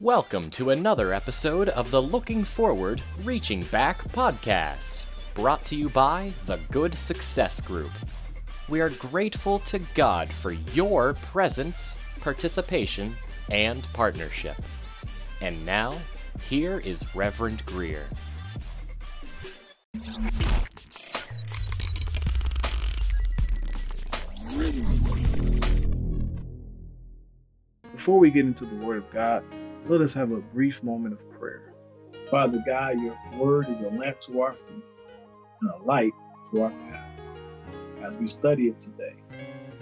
Welcome to another episode of the Looking Forward, Reaching Back podcast, brought to you by the Good Success Group. We are grateful to God for your presence, participation, and partnership. And now, here is Reverend Greer. Before we get into the Word of God, let us have a brief moment of prayer. Father God, your Word is a lamp to our feet and a light to our path. As we study it today,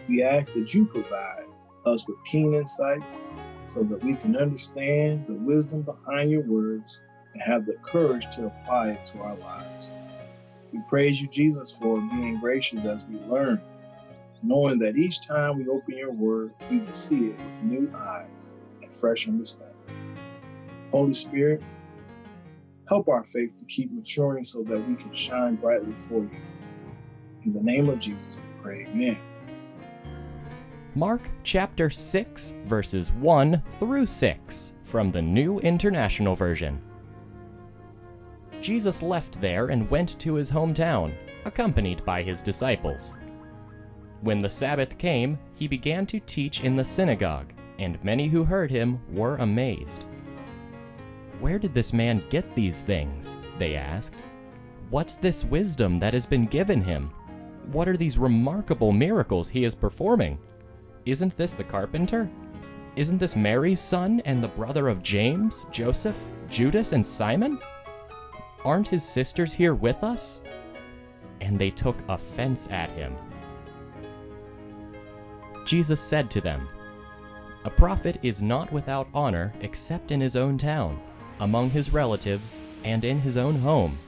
we ask that you provide us with keen insights so that we can understand the wisdom behind your words and have the courage to apply it to our lives. We praise you, Jesus, for being gracious as we learn knowing that each time we open your word, we will see it with new eyes and fresh understanding. Holy Spirit, help our faith to keep maturing so that we can shine brightly for you. In the name of Jesus, we pray, amen. Mark chapter 6, verses 1 through 6 from the New International Version. Jesus left there and went to his hometown, accompanied by his disciples. When the Sabbath came, he began to teach in the synagogue, and many who heard him were amazed. Where did this man get these things? They asked. What's this wisdom that has been given him? What are these remarkable miracles he is performing? Isn't this the carpenter? Isn't this Mary's son and the brother of James, Joseph, Judas, and Simon? Aren't his sisters here with us? And they took offense at him. Jesus said to them, A prophet is not without honor except in his own town, among his relatives, and in his own home.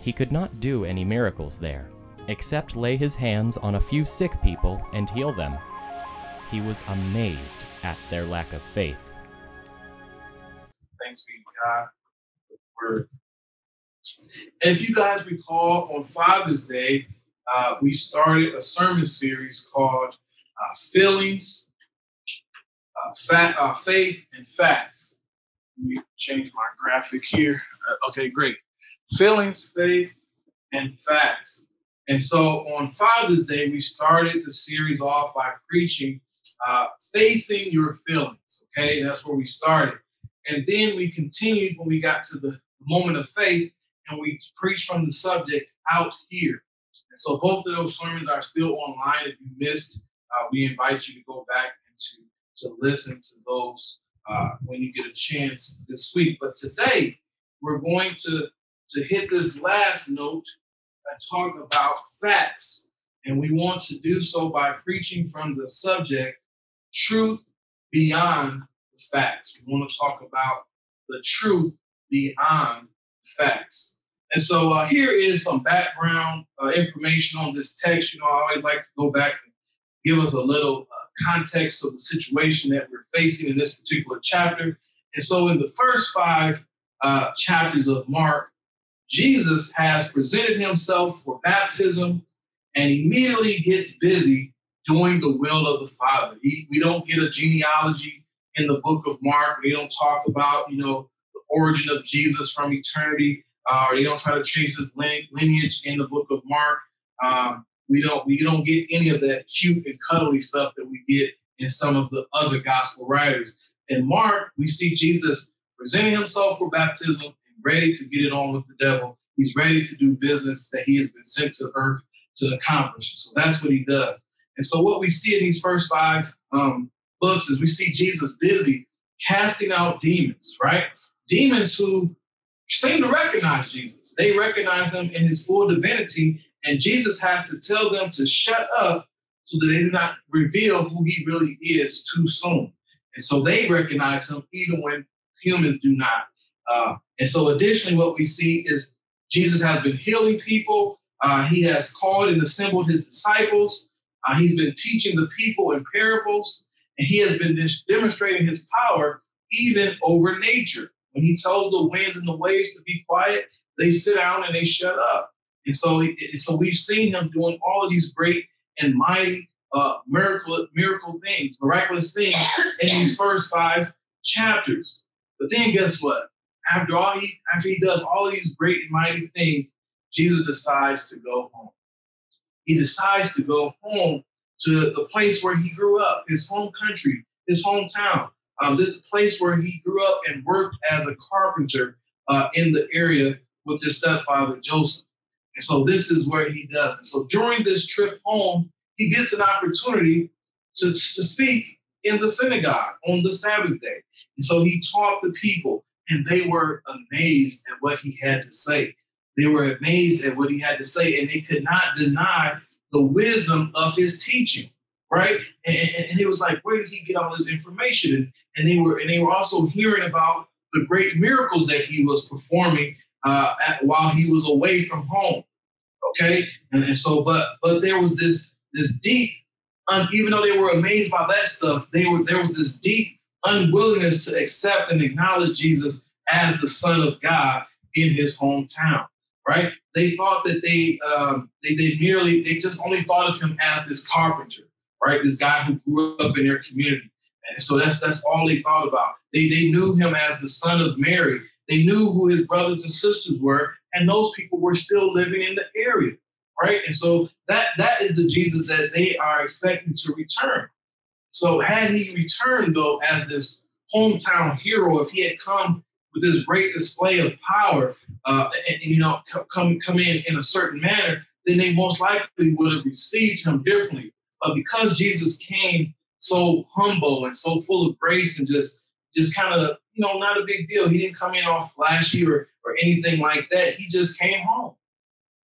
He could not do any miracles there, except lay his hands on a few sick people and heal them. He was amazed at their lack of faith. Thanks be God for the word. If you guys recall, on Father's Day, uh, we started a sermon series called uh, feelings, uh, fat, uh, faith, and facts. Let me change my graphic here. Uh, okay, great. Feelings, faith, and facts. And so on Father's Day, we started the series off by preaching uh, facing your feelings. Okay, that's where we started. And then we continued when we got to the moment of faith and we preached from the subject out here. And so both of those sermons are still online if you missed uh, we invite you to go back and to, to listen to those uh, when you get a chance this week. But today, we're going to, to hit this last note and talk about facts. And we want to do so by preaching from the subject truth beyond the facts. We want to talk about the truth beyond facts. And so uh, here is some background uh, information on this text. You know, I always like to go back and give us a little uh, context of the situation that we're facing in this particular chapter. And so, in the first five uh, chapters of Mark, Jesus has presented himself for baptism and immediately gets busy doing the will of the Father. He, we don't get a genealogy in the book of Mark. We don't talk about, you know, the origin of Jesus from eternity, uh, or they don't try to trace his lineage in the book of Mark. Um, we don't we don't get any of that cute and cuddly stuff that we get in some of the other gospel writers. In Mark, we see Jesus presenting himself for baptism and ready to get it on with the devil. He's ready to do business that he has been sent to earth to accomplish. So that's what he does. And so what we see in these first five um, books is we see Jesus busy casting out demons, right? Demons who seem to recognize Jesus. They recognize him in his full divinity and Jesus has to tell them to shut up so that they do not reveal who he really is too soon. And so they recognize him even when humans do not. Uh, and so, additionally, what we see is Jesus has been healing people. Uh, he has called and assembled his disciples. Uh, he's been teaching the people in parables, and he has been demonstrating his power even over nature. When he tells the winds and the waves to be quiet, they sit down and they shut up. And so, so we've seen him doing all of these great and mighty uh, miracle, miracle things, miraculous things in these first five chapters. But then guess what? After all he after he does all of these great and mighty things, Jesus decides to go home. He decides to go home to the place where he grew up, his home country, his hometown. Um, this place where he grew up and worked as a carpenter uh, in the area with his stepfather Joseph. And so this is where he does. And so during this trip home, he gets an opportunity to, to speak in the synagogue on the Sabbath day. And so he taught the people, and they were amazed at what he had to say. They were amazed at what he had to say, and they could not deny the wisdom of his teaching, right? And, and, it was like, where did he get all this information? And, and they were, and they were also hearing about the great miracles that he was performing uh, at, while he was away from home. Okay, and, and so, but but there was this this deep, even though they were amazed by that stuff, they were there was this deep unwillingness to accept and acknowledge Jesus as the Son of God in his hometown. Right? They thought that they um, they they merely they just only thought of him as this carpenter, right? This guy who grew up in their community. And so that's that's all they thought about. They they knew him as the son of Mary. They knew who his brothers and sisters were, and those people were still living in the area, right? And so that that is the Jesus that they are expecting to return. So had he returned though as this hometown hero, if he had come with this great display of power, uh, and, you know, come come in in a certain manner, then they most likely would have received him differently. But because Jesus came so humble and so full of grace and just just kind of you know not a big deal. He didn't come in all flashy or or anything like that. He just came home,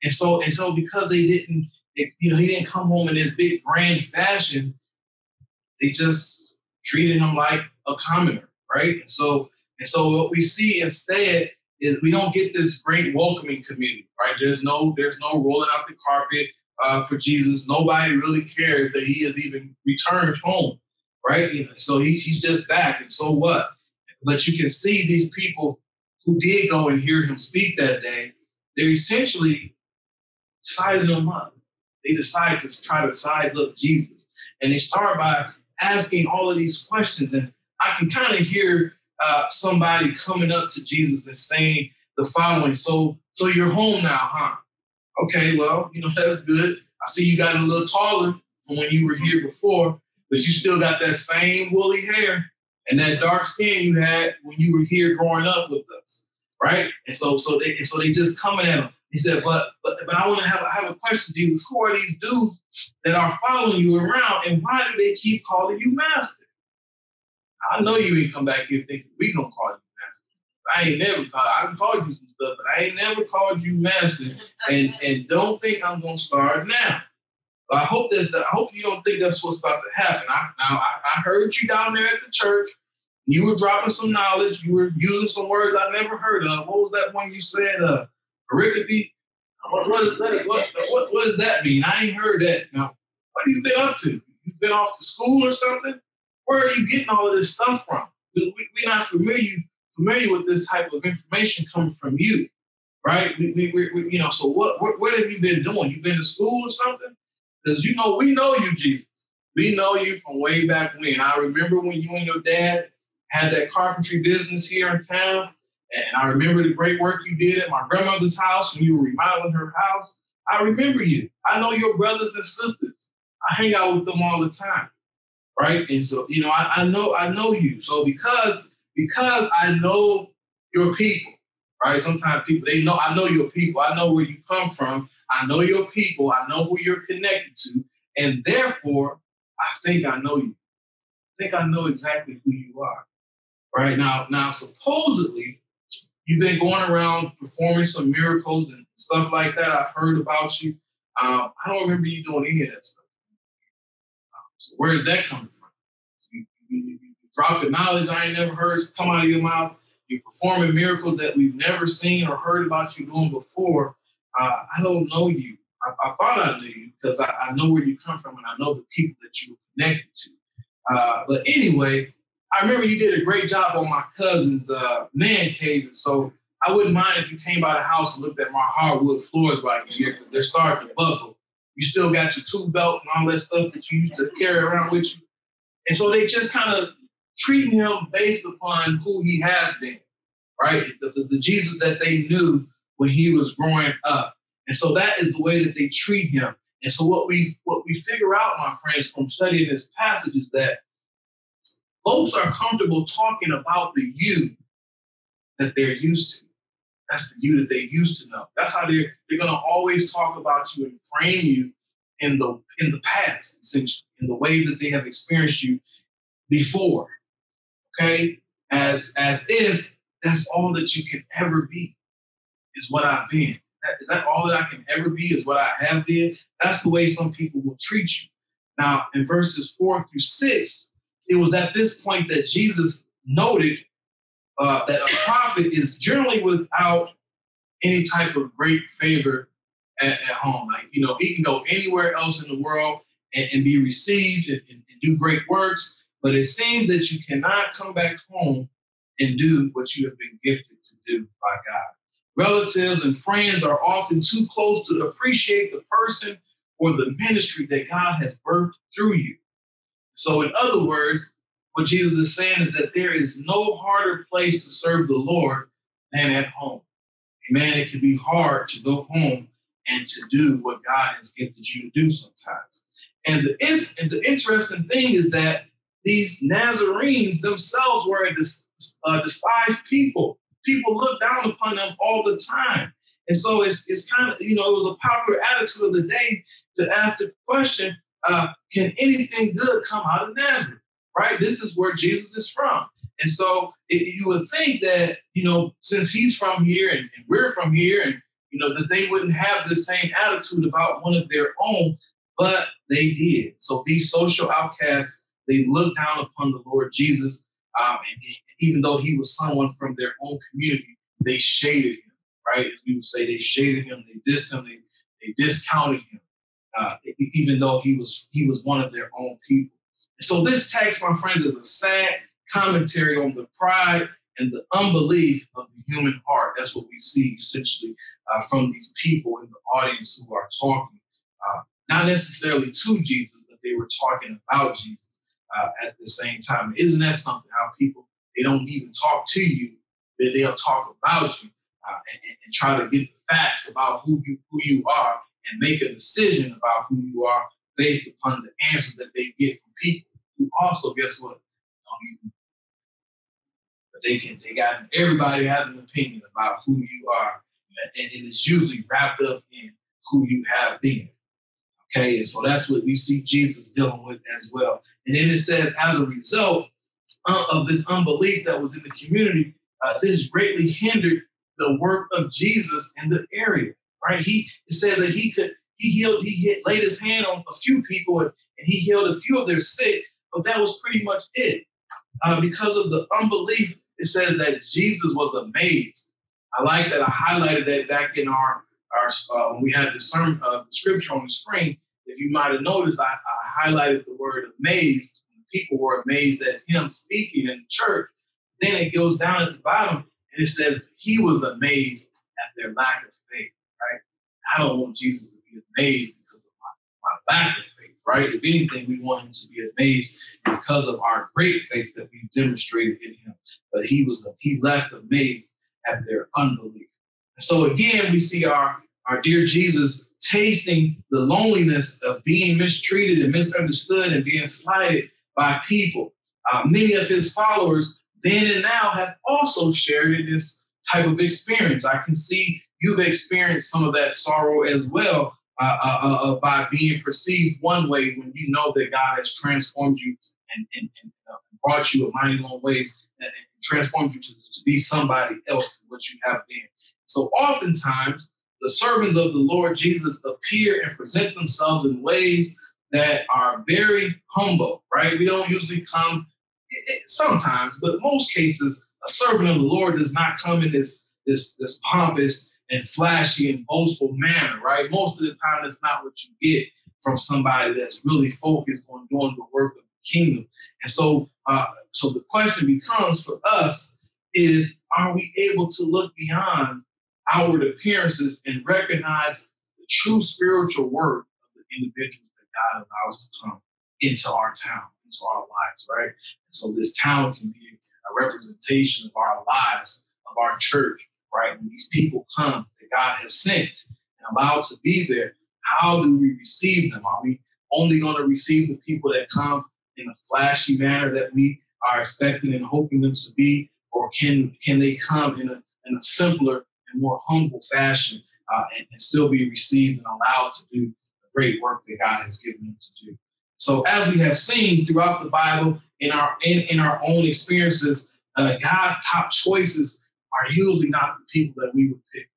and so and so because they didn't, you know, he didn't come home in this big grand fashion. They just treated him like a commoner, right? And so and so what we see instead is we don't get this great welcoming community, right? There's no there's no rolling out the carpet uh, for Jesus. Nobody really cares that he has even returned home, right? So he, he's just back. And so what? But you can see these people who did go and hear him speak that day, they're essentially sizing him up. They decide to try to size up Jesus. And they start by asking all of these questions. And I can kind of hear uh, somebody coming up to Jesus and saying the following So, so you're home now, huh? Okay, well, you know, that's good. I see you got a little taller from when you were here before, but you still got that same woolly hair and that dark skin you had when you were here growing up with us, right? And so, so they, so they just coming at him. He said, "But, but, but I want to have, I have a question, Jesus. Who are these dudes that are following you around, and why do they keep calling you master? I know you ain't come back here thinking we gonna call you master. I ain't never called. I can call you some stuff, but I ain't never called you master. And and don't think I'm gonna start now. I hope that's. I hope you don't think that's what's about to happen. I, now I, I heard you down there at the church. You were dropping some knowledge. You were using some words I never heard of. What was that one you said? Uh, pericope. What, what, is that? What, what, what does that mean? I ain't heard that. Now, what have you been up to? You've been off to school or something? Where are you getting all of this stuff from? We, we're not familiar familiar with this type of information coming from you, right? We, we, we, we you know, so what, what, what have you been doing? You been to school or something? Because you know, we know you, Jesus. We know you from way back when. I remember when you and your dad had that carpentry business here in town. And I remember the great work you did at my grandmother's house when you were remodeling her house. I remember you. I know your brothers and sisters. I hang out with them all the time. Right. And so, you know, I, I know I know you. So because because I know your people, right? Sometimes people, they know, I know your people. I know where you come from. I know your people. I know who you're connected to. And therefore, I think I know you. I think I know exactly who you are. Right now, now supposedly you've been going around performing some miracles and stuff like that. I've heard about you. Um, I don't remember you doing any of that stuff. so where is that coming from? Dropping knowledge I ain't never heard come out of your mouth. You're performing miracles that we've never seen or heard about you doing before. I don't know you. I, I, thought I knew you because I, I, know where you come from and I know the people that you're connected to. Uh, but anyway, I remember you did a great job on my cousin's uh, man cave. So I wouldn't mind if you came by the house and looked at my hardwood floors right here because they're starting to buckle. You still got your tool belt and all that stuff that you used to carry around with you. And so they just kind of treating him based upon who he has been, right? The, the, the Jesus that they knew when he was growing up. And so that is the way that they treat him. And so what we what we figure out, my friends, from studying this passage is that folks are comfortable talking about the you that they're used to. That's the you that they used to know. That's how they're they're gonna always talk about you and frame you in the in the past, essentially, in the ways that they have experienced you before. Okay? As as if that's all that you can ever be, is what I've been. That, is that all that I can ever be? Is what I have been? That's the way some people will treat you. Now, in verses four through six, it was at this point that Jesus noted uh, that a prophet is generally without any type of great favor at, at, home. Like, you know, he can go anywhere else in the world and, and be received and, and, do great works, but it seems that you cannot come back home and do what you have been gifted to do by God. Relatives and friends are often too close to appreciate the person or the ministry that God has birthed through you. So, in other words, what Jesus is saying is that there is no harder place to serve the Lord than at home. Amen. It can be hard to go home and to do what God has gifted you to do sometimes. And the, and the interesting thing is that these Nazarenes themselves were a uh, despised people people look down upon them all the time. And so it's, it's kind of, you know, it was a popular attitude of the day to ask the question, uh, can anything good come out of Nazareth? Right? This is where Jesus is from. And so it, you would think that, you know, since he's from here and, and we're from here, and, you know, that they wouldn't have the same attitude about one of their own, but they did. So these social outcasts, they looked down upon the Lord Jesus um, and even though he was someone from their own community, they shaded him, right? As we would say, they shaded him, they dissed him, they, they discounted him, uh, even though he was he was one of their own people. And so this text, my friends, is a sad commentary on the pride and the unbelief of the human heart. That's what we see essentially uh, from these people in the audience who are talking, uh, not necessarily to Jesus, but they were talking about Jesus uh, at the same time. Isn't that something? How people they don't even talk to you, but they'll talk about you uh, and, and, try to get the facts about who you who you are and make a decision about who you are based upon the answers that they get from people who also guess what don't even. But they can they got everybody has an opinion about who you are, and it is usually wrapped up in who you have been. Okay, and so that's what we see Jesus dealing with as well. And then it says, as a result uh, of this unbelief that was in the community, uh, this greatly hindered the work of Jesus in the area. Right? He said that he could he healed he hit, laid his hand on a few people and, and, he healed a few of their sick, but that was pretty much it. Uh, because of the unbelief, it says that Jesus was amazed. I like that. I highlighted that back in our our uh, when we had the sermon uh, the scripture on the screen. If you might have noticed, I, I highlighted the word amazed. People were amazed at him speaking in church. Then it goes down at the bottom and it says he was amazed at their lack of faith, right? I don't want Jesus to be amazed because of my, my lack of faith, right? If anything, we want him to be amazed because of our great faith that we demonstrated in him. But he was he left amazed at their unbelief. So again, we see our our dear Jesus tasting the loneliness of being mistreated and misunderstood and being slighted by people. Uh, many of his followers then and now have also shared this type of experience. I can see you've experienced some of that sorrow as well uh, uh, uh, uh by being perceived one way when you know that God has transformed you and, and, and uh, brought you a mighty long ways and transformed you to, to be somebody else than what you have been. So oftentimes, the servants of the Lord Jesus appear and present themselves in ways that are very humble, right? We don't usually come sometimes, but most cases, a servant of the Lord does not come in this this this pompous and flashy and boastful manner, right? Most of the time, that's not what you get from somebody that's really focused on doing the work of the kingdom. And so, uh, so the question becomes for us is: Are we able to look beyond outward appearances and recognize the true spiritual worth of the individuals that God allows to come into our town, into our lives, right? And so this town can be a representation of our lives, of our church, right? When these people come that God has sent and allowed to be there, how do we receive them? Are we only going to receive the people that come in a flashy manner that we are expecting and hoping them to be, or can can they come in a in a simpler and more humble fashion uh, and, and, still be received and allowed to do great work that God has given them to do? So, as we have seen throughout the Bible, in our in, in our own experiences, uh, God's top choices are usually not the people that we would pick.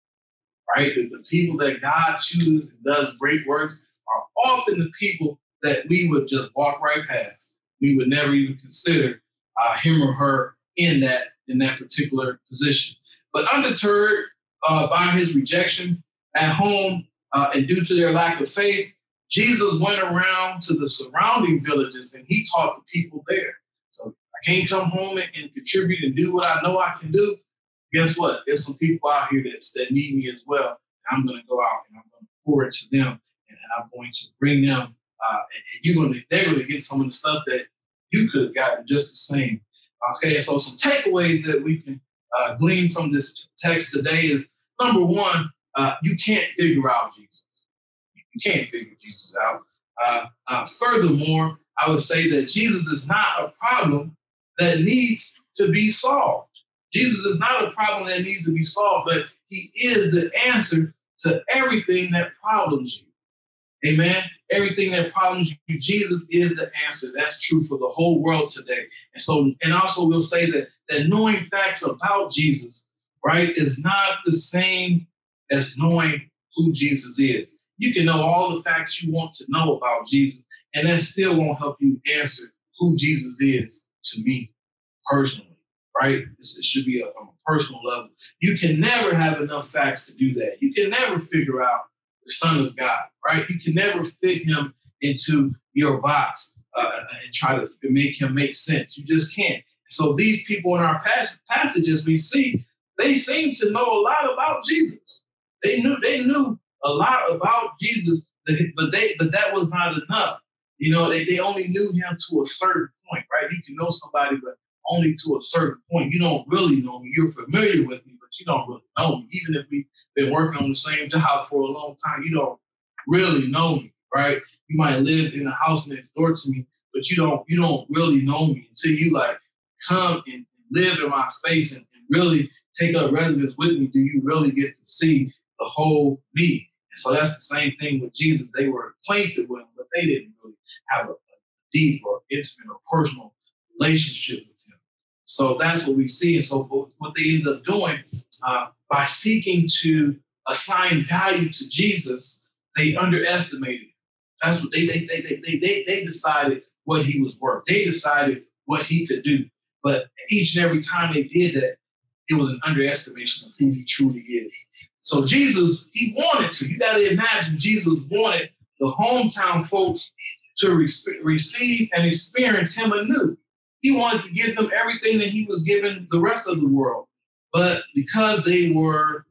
Right, the, the people that God chooses and does great works are often the people that we would just walk right past. We would never even consider uh, him or her in that in that particular position. But undeterred uh, by his rejection at home uh, and due to their lack of faith, Jesus went around to the surrounding villages and he taught the people there. So I can't come home and, and contribute and do what I know I can do. Guess what? There's some people out here that, that need me as well. I'm going to go out and I'm going to pour it to them and, and I'm going to bring them. Uh, and you're going to, they're going to get some of the stuff that you could have gotten just the same. Okay, so some takeaways that we can uh, glean from this text today is number one, uh, you can't figure out Jesus. You can't figure Jesus out. Uh, uh, furthermore, I would say that Jesus is not a problem that needs to be solved. Jesus is not a problem that needs to be solved, but he is the answer to everything that problems you. Amen. Everything that problems you, Jesus is the answer. That's true for the whole world today. And so, and also we'll say that that knowing facts about Jesus, right, is not the same as knowing who Jesus is. You can know all the facts you want to know about Jesus, and that still won't help you answer who Jesus is to me personally, right? It should be a, on a personal level. You can never have enough facts to do that. You can never figure out the Son of God, right? You can never fit him into your box uh, and try to make him make sense. You just can't. So these people in our passages we see, they seem to know a lot about Jesus. They knew they knew a lot about Jesus, but they but that was not enough. You know, they, they only knew him to a certain point, right? You can know somebody, but only to a certain point. You don't really know me. You're familiar with me, but you don't really know me. Even if we've been working on the same job for a long time, you don't really know me, right? You might live in the house next door to me, but you don't you don't really know me until you like come and live in my space and, and really take up residence with me. Do you really get to see the whole me? And so that's the same thing with Jesus. They were acquainted with him, but they didn't really have a, a deep or intimate or personal relationship with him. So that's what we see. And so what they ended up doing uh, by seeking to assign value to Jesus, they underestimated. That's what they, they they they they they decided what he was worth. They decided what he could do. But each and every time they did that, it was an underestimation of who he truly is. So Jesus, he wanted to. You got to imagine Jesus wanted the hometown folks to re- receive and experience him anew. He wanted to give them everything that he was giving the rest of the world. But because they were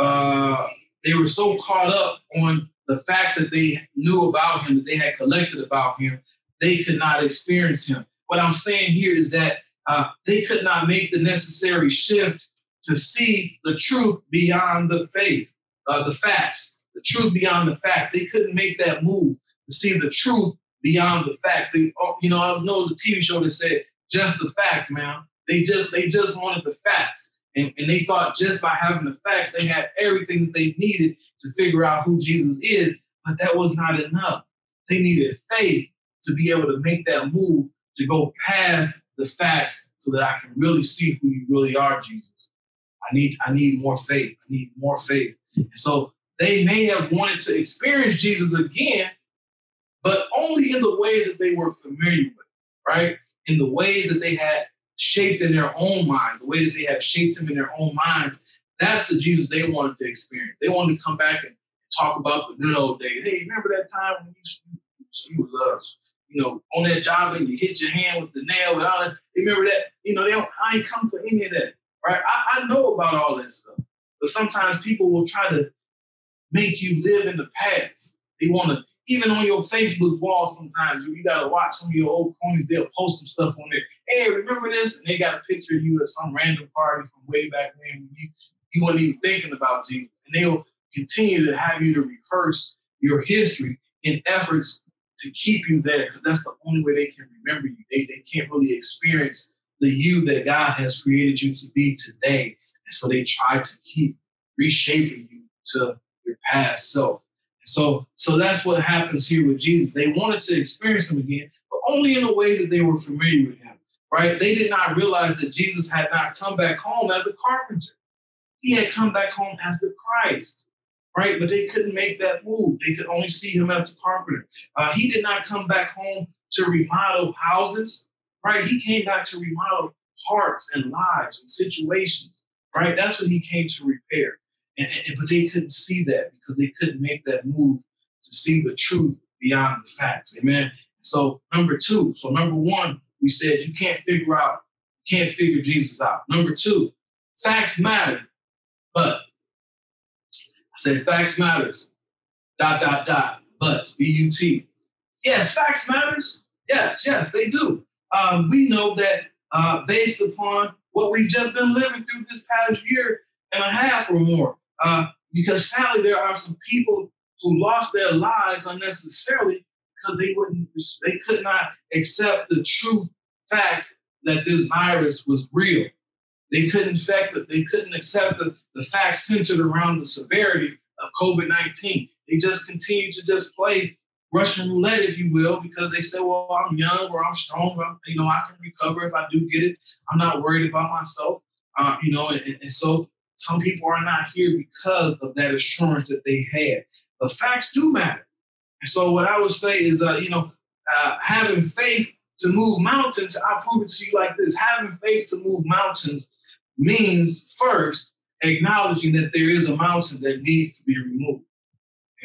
uh, they were so caught up on the facts that they knew about him, that they had collected about him, they could not experience him. What I'm saying here is that uh, they could not make the necessary shift to see the truth beyond the faith, uh, the facts, the truth beyond the facts. They couldn't make that move to see the truth beyond the facts. They, oh, you know, I know the TV show that said just the facts, man. They just they just wanted the facts, and, and they thought just by having the facts, they had everything that they needed to figure out who Jesus is. But that was not enough. They needed faith to be able to make that move to go past the facts so that I can really see who you really are, Jesus. I need I need more faith. I need more faith. And so they may have wanted to experience Jesus again, but only in the ways that they were familiar with, right? In the ways that they had shaped in their own minds, the way that they had shaped him in their own minds. That's the Jesus they wanted to experience. They wanted to come back and talk about the good old days. Hey, remember that time when you, you was us? you know, on that job and you hit your hand with the nail and all that. Remember that? You know, they don't, I ain't come for any of that, right? I, I know about all that stuff. But sometimes people will try to make you live in the past. They want to even on your Facebook wall, sometimes you, you gotta watch some of your old cronies. They'll post some stuff on there. Hey, remember this? And they got a picture of you at some random party from way back when you you weren't even thinking about Jesus. And they'll continue to have you to rehearse your history in efforts to keep you there, because that's the only way they can remember you. They, they can't really experience the you that God has created you to be today. And so they try to keep reshaping you to your past self. So, so that's what happens here with Jesus. They wanted to experience him again, but only in a way that they were familiar with him, right? They did not realize that Jesus had not come back home as a carpenter. He had come back home as the Christ, right? But they couldn't make that move. They could only see him as a carpenter. Uh, he did not come back home to remodel houses, right? He came back to remodel hearts and lives and situations, right? That's what he came to repair. And, and, but they couldn't see that because they couldn't make that move to see the truth beyond the facts. Amen. So number two, so number one, we said you can't figure out, can't figure Jesus out. Number two, facts matter, but I said facts matters. Dot dot dot. But B U T. Yes, facts matters. Yes, yes, they do. Um, we know that uh, based upon what we've just been living through this past year and a half or more. Uh, because sadly, there are some people who lost their lives unnecessarily because they wouldn't, they could not accept the true facts that this virus was real. They couldn't that they couldn't accept the, the facts centered around the severity of COVID-19. They just continued to just play Russian roulette, if you will, because they say, well, I'm young or I'm strong, or, you know, I can recover if I do get it. I'm not worried about myself. Uh, you know, and, and, so some people are not here because of that assurance that they had. The facts do matter. And so what I would say is, uh, you know, uh, having faith to move mountains, I'll prove it to you like this. Having faith to move mountains means first acknowledging that there is a mountain that needs to be removed.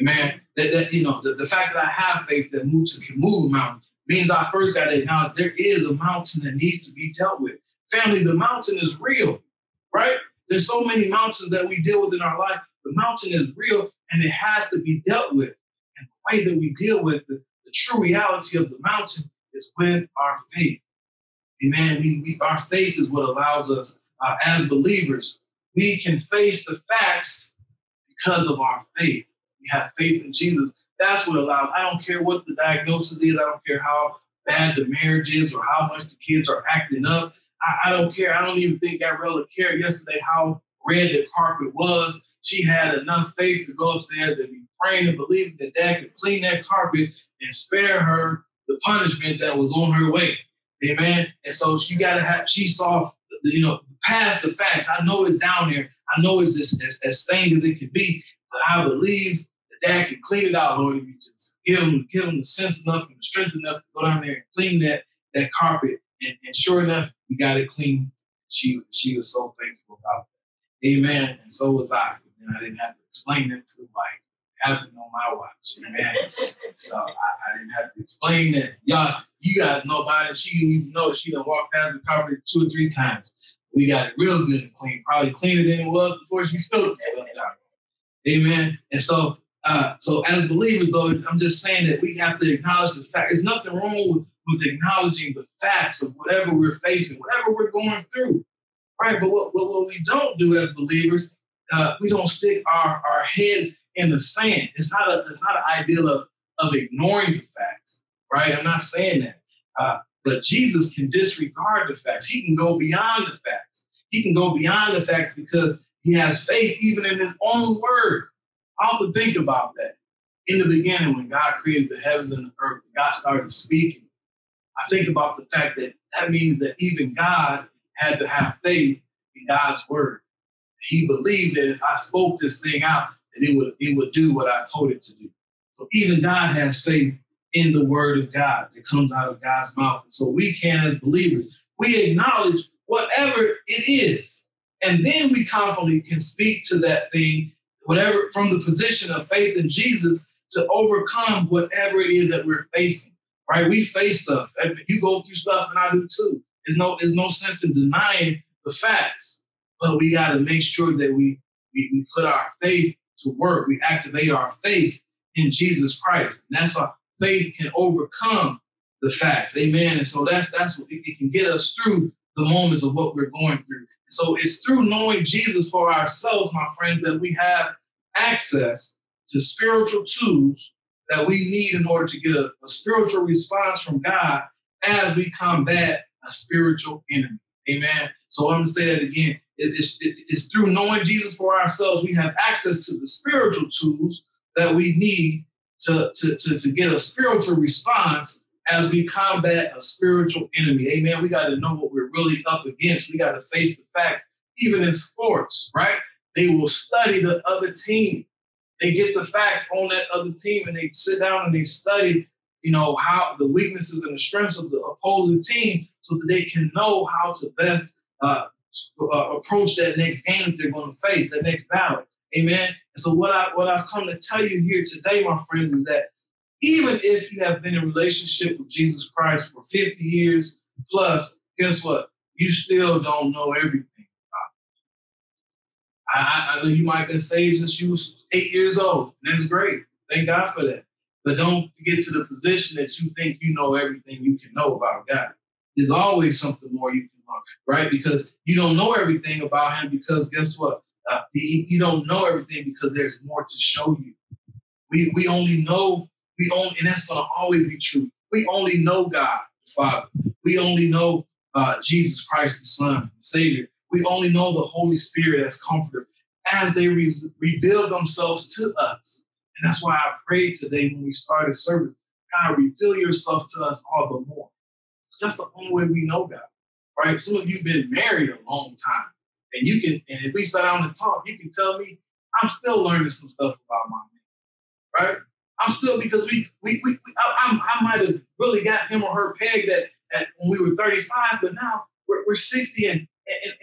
Amen. That, that you know, the, the fact that I have faith that moves can move a mountain means I first got to acknowledge there is a mountain that needs to be dealt with. Family, the mountain is real, right? There's so many mountains that we deal with in our life. The mountain is real and it has to be dealt with. And the way that we deal with the, the true reality of the mountain is with our faith. Amen. We, we, our faith is what allows us, uh, as believers, we can face the facts because of our faith. We have faith in Jesus. That's what allows. I don't care what the diagnosis is. I don't care how bad the marriage is or how much the kids are acting up. I, I don't care. I don't even think Gabriella cared yesterday how red the carpet was. She had enough faith to go upstairs and be praying and believing that dad could clean that carpet and spare her the punishment that was on her way. Amen. And so she got to have, she saw, you know, past the facts. I know it's down there. I know it's as, as, as stained as it can be, but I believe dad can clean it out, Lord. You just give him, give him the sense enough and the strength enough to go down there and clean that, that carpet. And, and sure enough, we got it clean. She she was so thankful about that. Amen. And so was I. And I didn't have to explain it to the wife. It happened on my watch. Amen. so I, I, didn't have to explain that. Y'all, you guys know about it. She didn't even know she done walked past the carpet two or three times. We got it real good and clean. Probably cleaner than it was before she spilled the down. Amen. And so uh, so as believers, though, I'm just saying that we have to acknowledge the fact. There's nothing wrong with with acknowledging the facts of whatever we're facing, whatever we're going through, right? But what, what, what we don't do as believers, uh, we don't stick our, our heads in the sand. It's not a it's not an ideal of of ignoring the facts, right? I'm not saying that, uh, but Jesus can disregard the facts. He can go beyond the facts. He can go beyond the facts because he has faith even in his own word. I often think about that. In the beginning, when God created the heavens and the earth, God started speaking I think about the fact that that means that even God had to have faith in God's word. He believed that if I spoke this thing out, that it would it would do what I told it to do. So even God has faith in the word of God that comes out of God's mouth. And so we can, as believers, we acknowledge whatever it is. And then we confidently can speak to that thing, whatever from the position of faith in Jesus to overcome whatever it is that we're facing right? We face stuff. You go through stuff, and I do too. There's no there's no sense in denying the facts, but we got to make sure that we, we we put our faith to work. We activate our faith in Jesus Christ. And that's how faith can overcome the facts. Amen. And so that's that's what it, it can get us through the moments of what we're going through. So it's through knowing Jesus for ourselves, my friends, that we have access to spiritual tools that we need in order to get a, a spiritual response from God as we combat a spiritual enemy. Amen. So I'm going to say that again. It, it's, it, it's through knowing Jesus for ourselves, we have access to the spiritual tools that we need to, to, to, to get a spiritual response as we combat a spiritual enemy. Amen. We got to know what we're really up against. We got to face the facts, even in sports, right? They will study the other team. They get the facts on that other team and they sit down and they study, you know, how the weaknesses and the strengths of the opposing team so that they can know how to best uh, uh, approach that next game they're going to face, that next battle. Amen. And so what I what I've come to tell you here today, my friends, is that even if you have been in relationship with Jesus Christ for 50 years plus, guess what? You still don't know everything. I, I know you might have been saved since you was eight years old. That's great. Thank God for that. But don't get to the position that you think you know everything you can know about God. There's always something more you can learn, right? Because you don't know everything about Him because guess what? Uh, you don't know everything because there's more to show you. We, we only know we only, and that's going to always be true. We only know God, the Father. We only know uh, Jesus Christ, the Son, the Savior. We only know the Holy Spirit as Comforter as they re- reveal themselves to us. And that's why I prayed today when we started service. God, reveal yourself to us all the more. That's the only way we know God, right? Some of you have been married a long time, and you can, and if we sit down and talk, you can tell me I'm still learning some stuff about my man, right? I'm still because we we, we, we I, I, might have really got him or her pegged at, at when we were 35, but now we're, we're 60 and,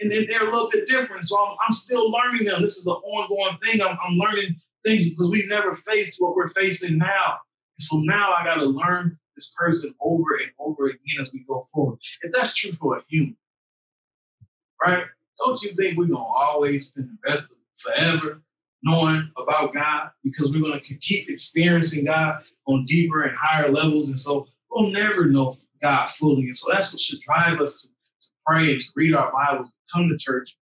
and, and they're a little bit different. So I'm, I'm still learning them. This is an ongoing thing. I'm, I'm learning things because we've never faced what we're facing now. And so now I got to learn this person over and over again as we go forward. If that's true for a human, right? Don't you think we're gonna always spend the rest of forever knowing about God because we're going to keep experiencing God on deeper and higher levels. And so we'll never know God fully. And so that's what should drive us to, to pray and to read our Bibles, come to church,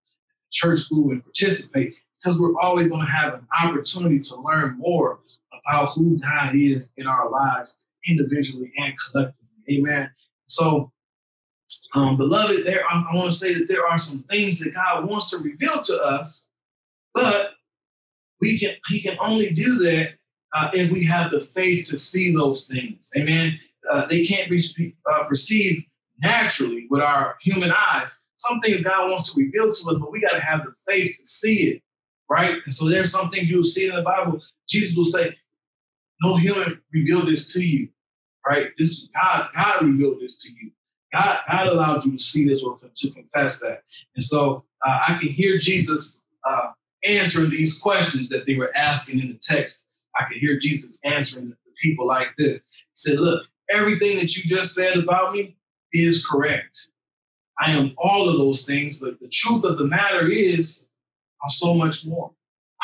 church school, and participate because we're always going to have an opportunity to learn more about who God is in our lives, individually and collectively. Amen. So, um, beloved, there I, I want to say that there are some things that God wants to reveal to us, but we can he can only do that uh, if we have the faith to see those things. Amen. Uh, they can't be uh, perceived naturally with our human eyes. Some things God wants to reveal to us, but we got to have the faith to see it, right? And so there's some things you'll see in the Bible. Jesus will say, "No human revealed this to you, right? This God, God revealed this to you. God, God allowed you to see this or to confess that." And so uh, I can hear Jesus uh, answering these questions that they were asking in the text. I could hear Jesus answering the people like this. He said, Look, everything that you just said about me is correct. I am all of those things, but the truth of the matter is, I'm so much more.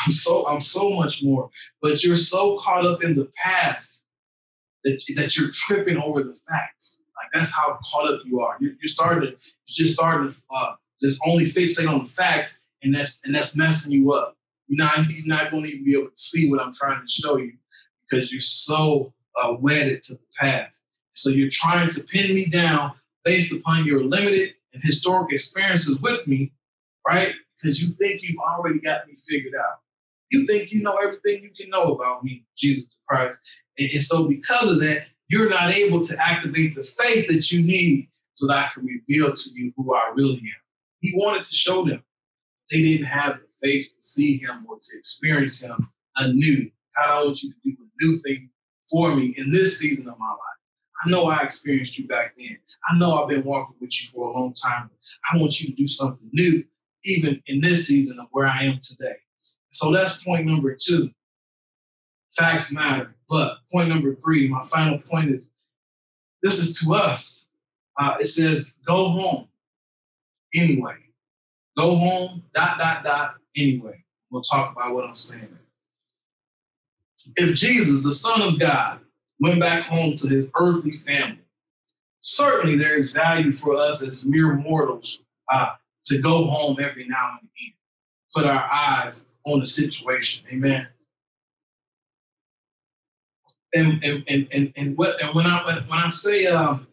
I'm so I'm so much more. But you're so caught up in the past that, that you're tripping over the facts. Like that's how caught up you are. You're, you're starting to you're just starting to uh, just only fixate on the facts and that's and that's messing you up. You're not you're not going to even be able to see what I'm trying to show you because you're so uh, wedded to the past. So you're trying to pin me down based upon your limited and historic experiences with me, right? Because you think you've already got me figured out. You think you know everything you can know about me, Jesus Christ. And, and so because of that, you're not able to activate the faith that you need so that I can reveal to you who I really am. He wanted to show them they didn't have the faith to see him or to experience him anew. God, I want you to do a new thing for me in this season of my life. I know I experienced you back then. I know I've been walking with you for a long time. I want you to do something new, even in this season of where I am today. So that's point number two. Facts matter. But point number three, my final point is this is to us. Uh, it says, go home anyway. Go home, dot, dot, dot, anyway. We'll talk about what I'm saying. if Jesus, the Son of God, went back home to his earthly family, certainly there is value for us as mere mortals uh, to go home every now and again, put our eyes on the situation. Amen. And and and and, and what and when I when, I say um,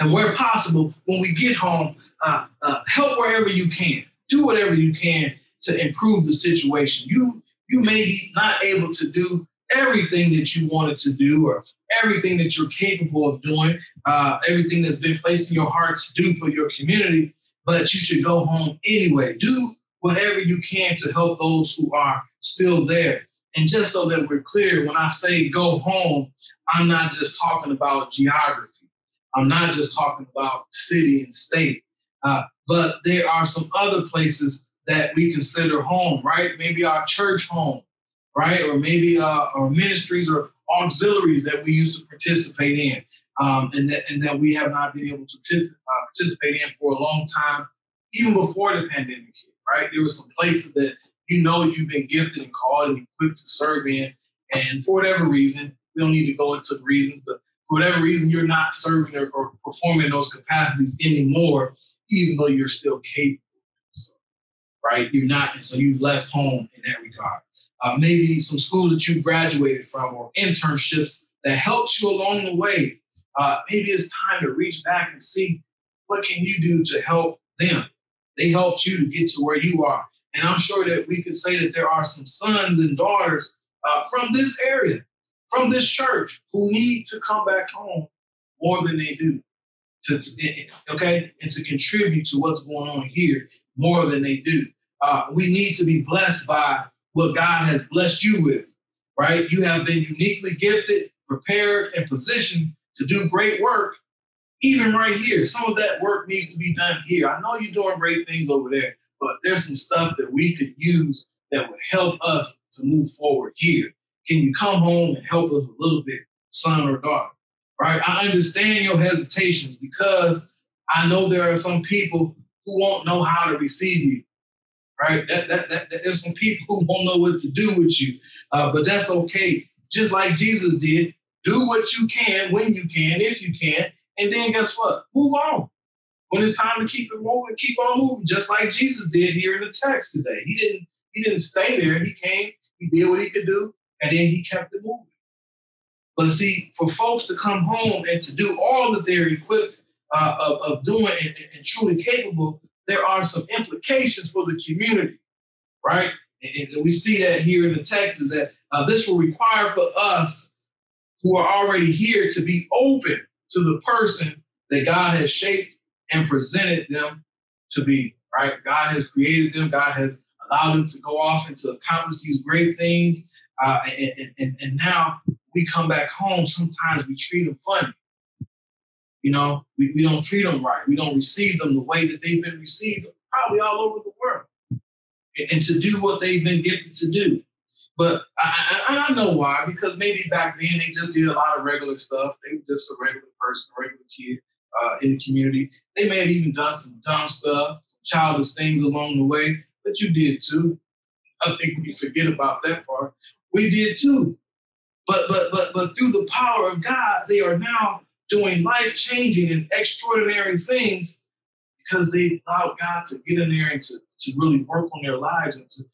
and where possible, when we get home, uh, uh, help wherever you can. Do whatever you can to improve the situation. You you may be not able to do everything that you wanted to do or everything that you're capable of doing, uh, everything that's been placed in your heart to do for your community, but you should go home anyway. Do whatever you can to help those who are still there. And just so that we're clear, when I say go home, I'm not just talking about geography. I'm not just talking about city and state, uh, but there are some other places that we consider home, right? Maybe our church home, right? Or maybe uh, our ministries or auxiliaries that we used to participate in, um, and that and that we have not been able to uh, participate in for a long time, even before the pandemic hit, right? There were some places that you know you've been gifted and called and equipped to serve in, and for whatever reason, we don't need to go into the reasons, but for whatever reason, you're not serving or, or performing those capacities anymore, even though you're still capable. Right? You're not, and so you've left home in that regard. Uh, maybe some schools that you graduated from or internships that helped you along the way. Uh, maybe it's time to reach back and see what can you do to help them. They helped you to get to where you are. And I'm sure that we could say that there are some sons and daughters uh, from this area from this church who need to come back home more than they do. To, okay, and to contribute to what's going on here more than they do. Uh, we need to be blessed by what God has blessed you with, right? You have been uniquely gifted, prepared, and positioned to do great work, even right here. Some of that work needs to be done here. I know you're doing great things over there, but there's some stuff that we could use that would help us to move forward here. Can you come home and help us a little bit, son or daughter? Right? I understand your hesitations because I know there are some people who won't know how to receive you. Right? That, that, that, that there's some people who won't know what to do with you, uh, but that's okay. Just like Jesus did, do what you can when you can, if you can, and then guess what? Move on. When it's time to keep it moving, keep on moving, just like Jesus did here in the text today. He didn't he didn't stay there. He came, he did what he could do, and then he kept it moving. But see, for folks to come home and to do all that they're equipped uh, of, of, doing and, and, truly capable, there are some implications for the community, right? And, and we see that here in the text is that uh, this will require for us who are already here to be open to the person that God has shaped and presented them to be, right? God has created them, God has allowed them to go off and to accomplish these great things uh, and, and, and now we come back home, sometimes we treat them funny. You know, we, we don't treat them right. We don't receive them the way that they've been received, probably all over the world. And, and to do what they've been gifted to do. But I, I, I, know why, because maybe back then they just did a lot of regular stuff. They were just a regular person, a regular kid uh, in the community. They may have even done some dumb stuff, childish things along the way, but you did too. I think we forget about that part. We did too. But but but but through the power of God, they are now doing life-changing and extraordinary things because they allowed God to get in there and to, to really work on their lives and to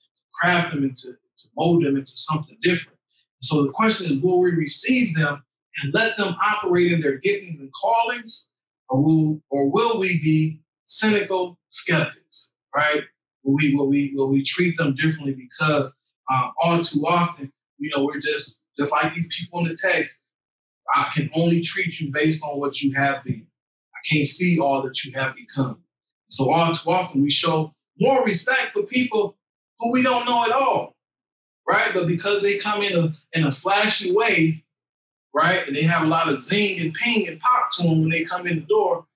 craft them and to, to mold them into something different. So the question is, will we receive them and let them operate in their giftings and callings, or will, or will we be cynical skeptics, right? Will we, will we, will we treat them differently because um, all too often, you know, we're just just like these people in the text. I can only treat you based on what you have been. I can't see all that you have become. So all too often we show more respect for people who we don't know at all, right? But because they come in a in a flashy way, right, and they have a lot of zing and ping and pop to them when they come in the door,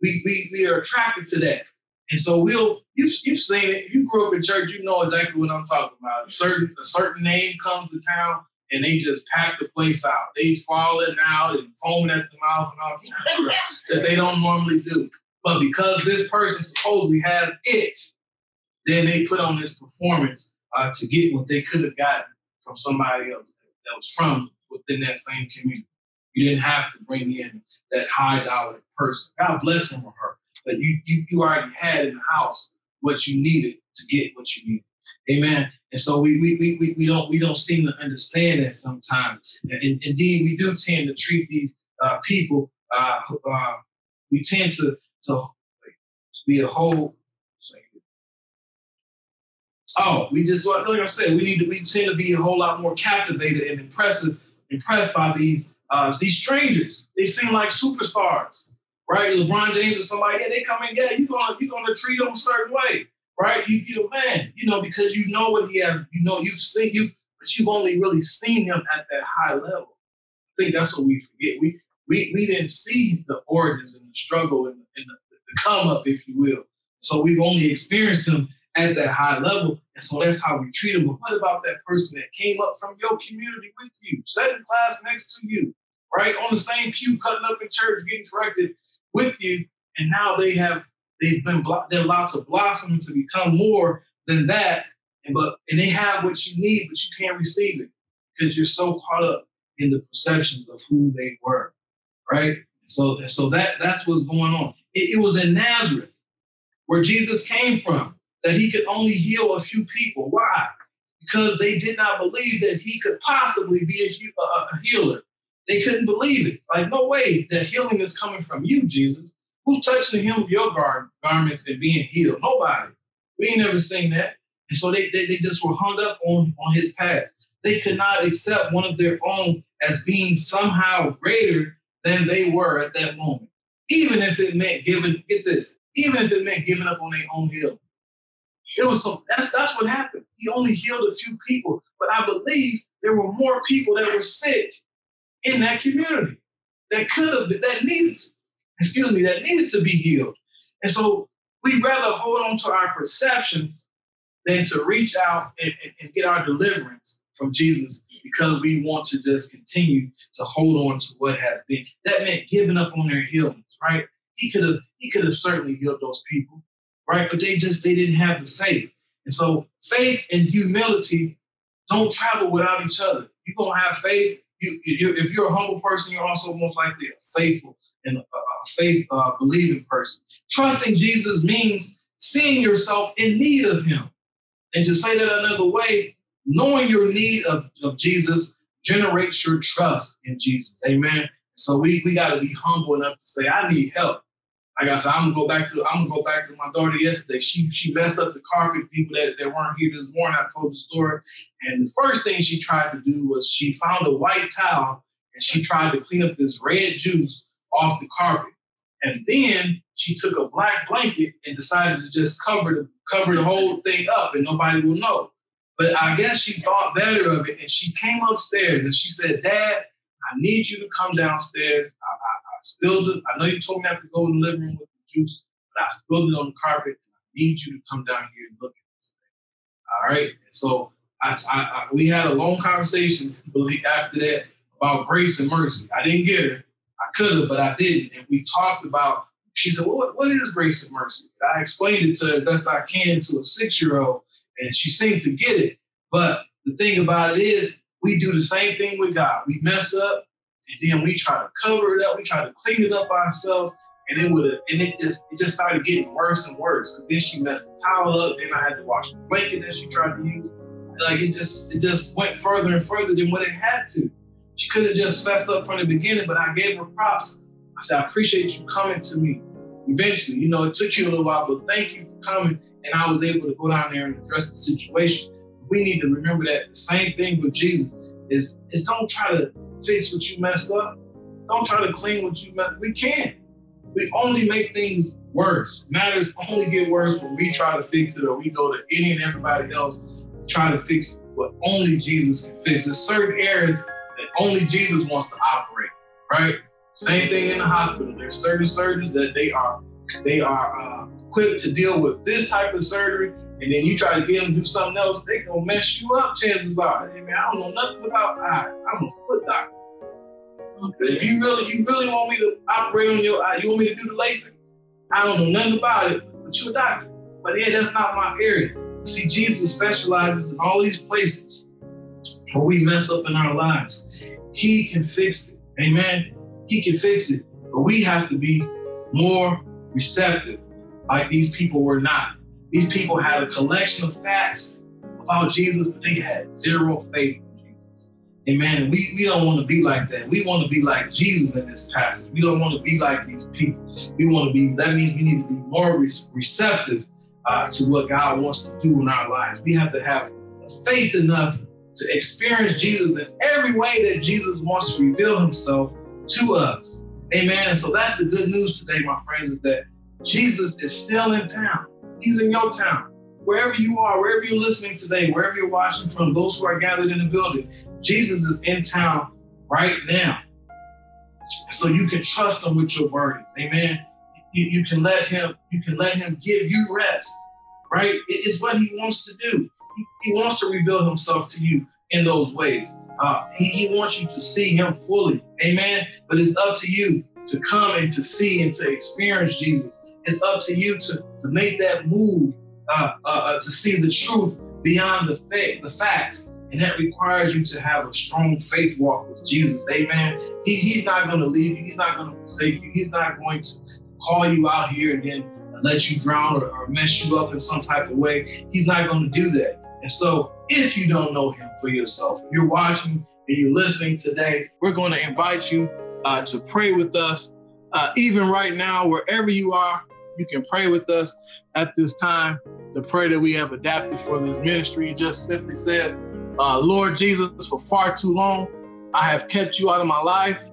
we we we are attracted to that. And so we'll you've, you've seen it. You grew up in church, you know exactly what I'm talking about. A certain a certain name comes to town and they just pack the place out. They falling out and foaming at the mouth and all kinds that they don't normally do. But because this person supposedly has it, then they put on this performance uh, to get what they could have gotten from somebody else. that was from within that same community. You didn't have to bring in that high dollar person. God bless him or her. But you, you you already had in the house what you needed to get what you needed. Amen. And so we we, we, we don't we don't seem to understand that sometimes. And, indeed, we do tend to treat these uh, people. Uh, uh, we tend to to be a whole. Oh, we just like I said, we need to we tend to be a whole lot more captivated and impressive, impressed by these uh, these strangers. They seem like superstars, right? LeBron James or somebody, yeah, they come in, yeah, you gonna you gonna treat them a certain way, right? You you man, you know, because you know what he has, you know, you've seen you, but you've only really seen him at that high level. I think that's what we forget. We we we didn't see the origins and the struggle and, and the, the come up, if you will. So we've only experienced him at that high level. And so that's how we treat them. But what about that person that came up from your community with you, sat in class next to you, right? On the same pew, cutting up in church, getting corrected with you. And now they have, they've been, they're allowed to blossom to become more than that. And, but, and they have what you need, but you can't receive it because you're so caught up in the perceptions of who they were, right? So, so that that's what's going on. It, it was in Nazareth where Jesus came from that he could only heal a few people. Why? Because they did not believe that he could possibly be a, a, a healer. They couldn't believe it. Like, no way that healing is coming from you, Jesus. Who's touching the hem of your gar- garments and being healed? Nobody. We ain't never seen that. And so they, they, they just were hung up on, on his path. They could not accept one of their own as being somehow greater than they were at that moment. Even if it meant giving, get this, even if it meant giving up on their own healing. It was so that's that's what happened. He only healed a few people, but I believe there were more people that were sick in that community that could have that needed, excuse me, that needed to be healed. And so we'd rather hold on to our perceptions than to reach out and, and, and get our deliverance from Jesus because we want to just continue to hold on to what has been. That meant giving up on their healings, right? He could have he could have certainly healed those people, right? But they just they didn't have the faith. And so faith and humility don't travel without each other. You're gonna have faith. You, if you're a humble person, you're also most likely a faithful and a, faith uh, believing person. Trusting Jesus means seeing yourself in need of Him. And to say that another way, knowing your need of, of Jesus generates your trust in Jesus. Amen. So we, we got to be humble enough to say, I need help. Like I said, I'm gonna go back to I'm gonna go back to my daughter yesterday. She she messed up the carpet. People that, that weren't here this morning, I told the story. And the first thing she tried to do was she found a white towel and she tried to clean up this red juice off the carpet. And then she took a black blanket and decided to just cover the cover the whole thing up and nobody will know. But I guess she thought better of it and she came upstairs and she said, Dad, I need you to come downstairs. I, spilled it. I know you told me not to go in the living room with the juice, but I spilled it on the carpet. I need you to come down here and look at this thing. All right. And so I, I, I, we had a long conversation after that about grace and mercy. I didn't get her. I could have, but I didn't. And we talked about. She said, well, what, what is grace and mercy?" I explained it to her best I can to a six-year-old, and she seemed to get it. But the thing about it is, we do the same thing with God. We mess up, and then we try to cover it up, we try to clean it up ourselves, and it would and it just it just started getting worse and worse. Then she messed the towel up, then I had to wash the blanket that she tried to use. Like it just it just went further and further than what it had to. She could have just fessed up from the beginning, but I gave her props. I said, I appreciate you coming to me. Eventually, you know, it took you a little while, but thank you for coming. And I was able to go down there and address the situation. We need to remember that the same thing with Jesus is, is don't try to fix what you messed up. Don't try to clean what you messed. We can't. We only make things worse. Matters only get worse when we try to fix it, or we go to any and everybody else try to fix what only Jesus can fix. There's certain areas only Jesus wants to operate. Right. Same thing in the hospital. There's certain surgeons that they are they are uh, equipped to deal with this type of surgery, and then you try to get them to do something else, they gonna mess you up. Chances are, I I don't know nothing about eye. I'm a foot doctor. If you really, you really want me to operate on your eye, you want me to do the LASIK? I don't know nothing about it, but you're a doctor. But yeah, that's not my area. See, Jesus specializes in all these places. or we mess up in our lives, He can fix it. Amen. He can fix it. But we have to be more receptive, like these people were not. These people had a collection of facts about Jesus, but they had zero faith in Jesus. Amen. We, we don't want to be like that. We want to be like Jesus in this passage. We don't want to be like these people. We want to be, that means we need to be more re- receptive uh, to what God wants to do in our lives. We have to have faith enough to experience Jesus in every way that Jesus wants to reveal himself to us. Amen. And so that's the good news today, my friends, is that Jesus is still in town. He's in your town. Wherever you are, wherever you're listening today, wherever you're watching from, those who are gathered in the building, Jesus is in town right now. So you can trust him with your burden. Amen. You, you can let him, you can let him give you rest. Right? It's what he wants to do. He, wants to reveal himself to you in those ways. Uh, he, he wants you to see him fully. Amen. But it's up to you to come and to see and to experience Jesus. It's up to you to, to make that move uh, uh, uh to see the truth beyond the fact, the facts. And that requires you to have a strong faith walk with Jesus. Amen. He, he's not going to leave you. He's not going to forsake you. He's not going to call you out here and then let you drown or, or mess you up in some type of way. He's not going to do that. And so, if you don't know him for yourself, if you're watching and you're listening today, we're going to invite you uh, to pray with us. Uh, even right now, wherever you are, you can pray with us at this time. The prayer that we have adapted for this ministry just simply says, uh, Lord Jesus, for far too long, I have kept you out of my life.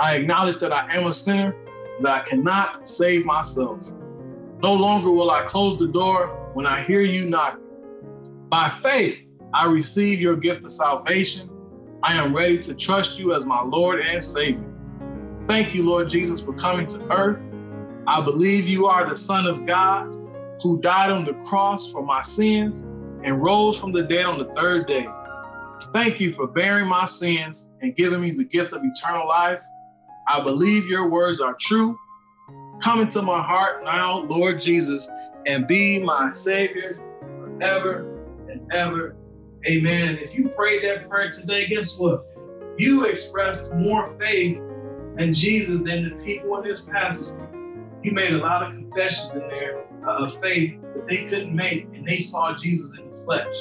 I acknowledge that I am a sinner, that I cannot save myself. No longer will I close the door when I hear you knocking. By faith, I receive your gift of salvation. I am ready to trust you as my Lord and Savior. Thank you, Lord Jesus, for coming to earth. I believe you are the Son of God who died on the cross for my sins and rose from the dead on the third day. Thank you for bearing my sins and giving me the gift of eternal life. I believe your words are true. Come into my heart now, Lord Jesus, and be my Savior forever ever. Amen. If you prayed that prayer today, guess what? You expressed more faith in Jesus than the people in this passage. You made a lot of confessions in there of faith that they couldn't make, and they saw Jesus in the flesh.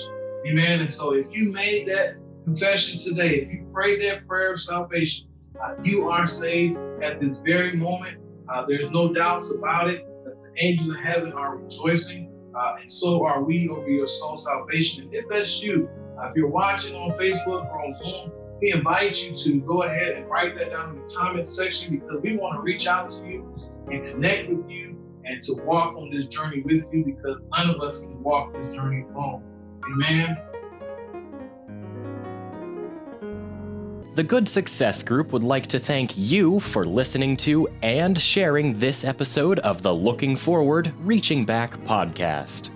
Amen. And so if you made that confession today, if you prayed that prayer of salvation, uh, you are saved at this very moment. Uh, there's no doubts about it that the angels of heaven are rejoicing uh, and so are we over your soul salvation. And if that's you, uh, if you're watching on Facebook or on Zoom, we invite you to go ahead and write that down in the comment section because we want to reach out to you and connect with you and to walk on this journey with you because none of us can walk this journey alone. Amen. The Good Success Group would like to thank you for listening to and sharing this episode of the Looking Forward, Reaching Back podcast.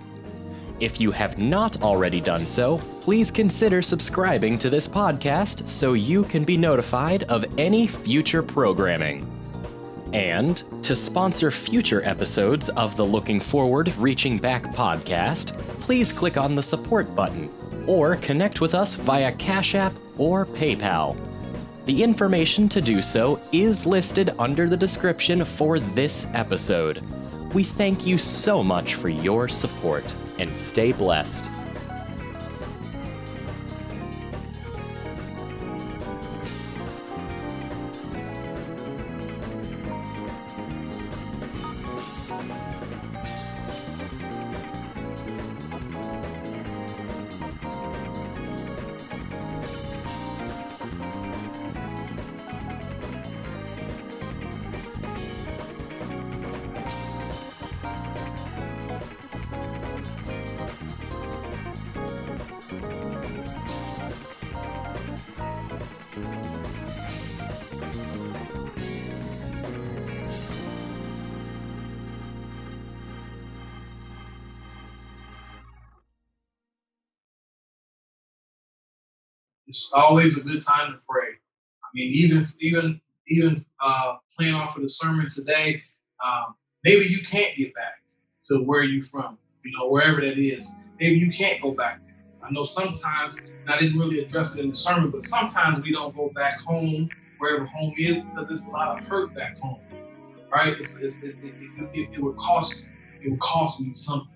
If you have not already done so, please consider subscribing to this podcast so you can be notified of any future programming. And to sponsor future episodes of the Looking Forward, Reaching Back podcast, please click on the support button or connect with us via Cash App or PayPal. The information to do so is listed under the description for this episode. We thank you so much for your support and stay blessed. Always a good time to pray. I mean, even even even uh, playing off of the sermon today, um, maybe you can't get back to where you're from, you know, wherever that is. Maybe you can't go back. I know sometimes, and I didn't really address it in the sermon, but sometimes we don't go back home, wherever home is, because there's a lot of hurt back home, right? It's, it's, it, it, it, it, would cost it would cost me something,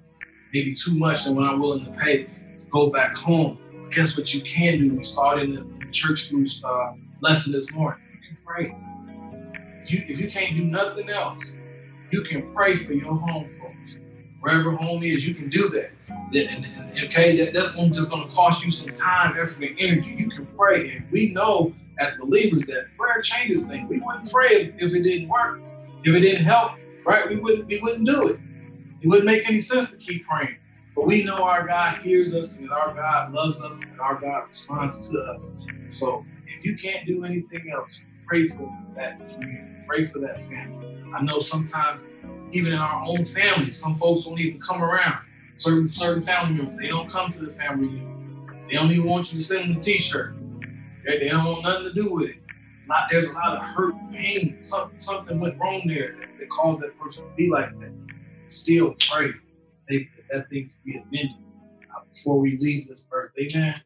maybe too much than what I'm willing to pay to go back home. Guess what you can do? We saw it in the, church groups uh, lesson this morning. You can pray. You, if you can't do nothing else, you can pray for your home folks. Wherever home is, you can do that. Okay, that, that's just going to cost you some time, effort, and energy. You can pray, and we know as believers that prayer changes things. We wouldn't pray if, if it didn't work, if it didn't help, right? We wouldn't we wouldn't do it. It wouldn't make any sense to keep praying. But we know our God hears us and our God loves us and our God responds to us. So if you can't do anything else, pray for that community, pray for that family. I know sometimes, even in our own family, some folks don't even come around. Certain certain family members, they don't come to the family reunion. They don't even want you to send them a T-shirt. They, they don't want nothing to do with it. Not, there's a lot of hurt, pain. Something, something went wrong there that, that caused that person to be like that. Still pray they, that thing can be amended before we leave this earth. Amen.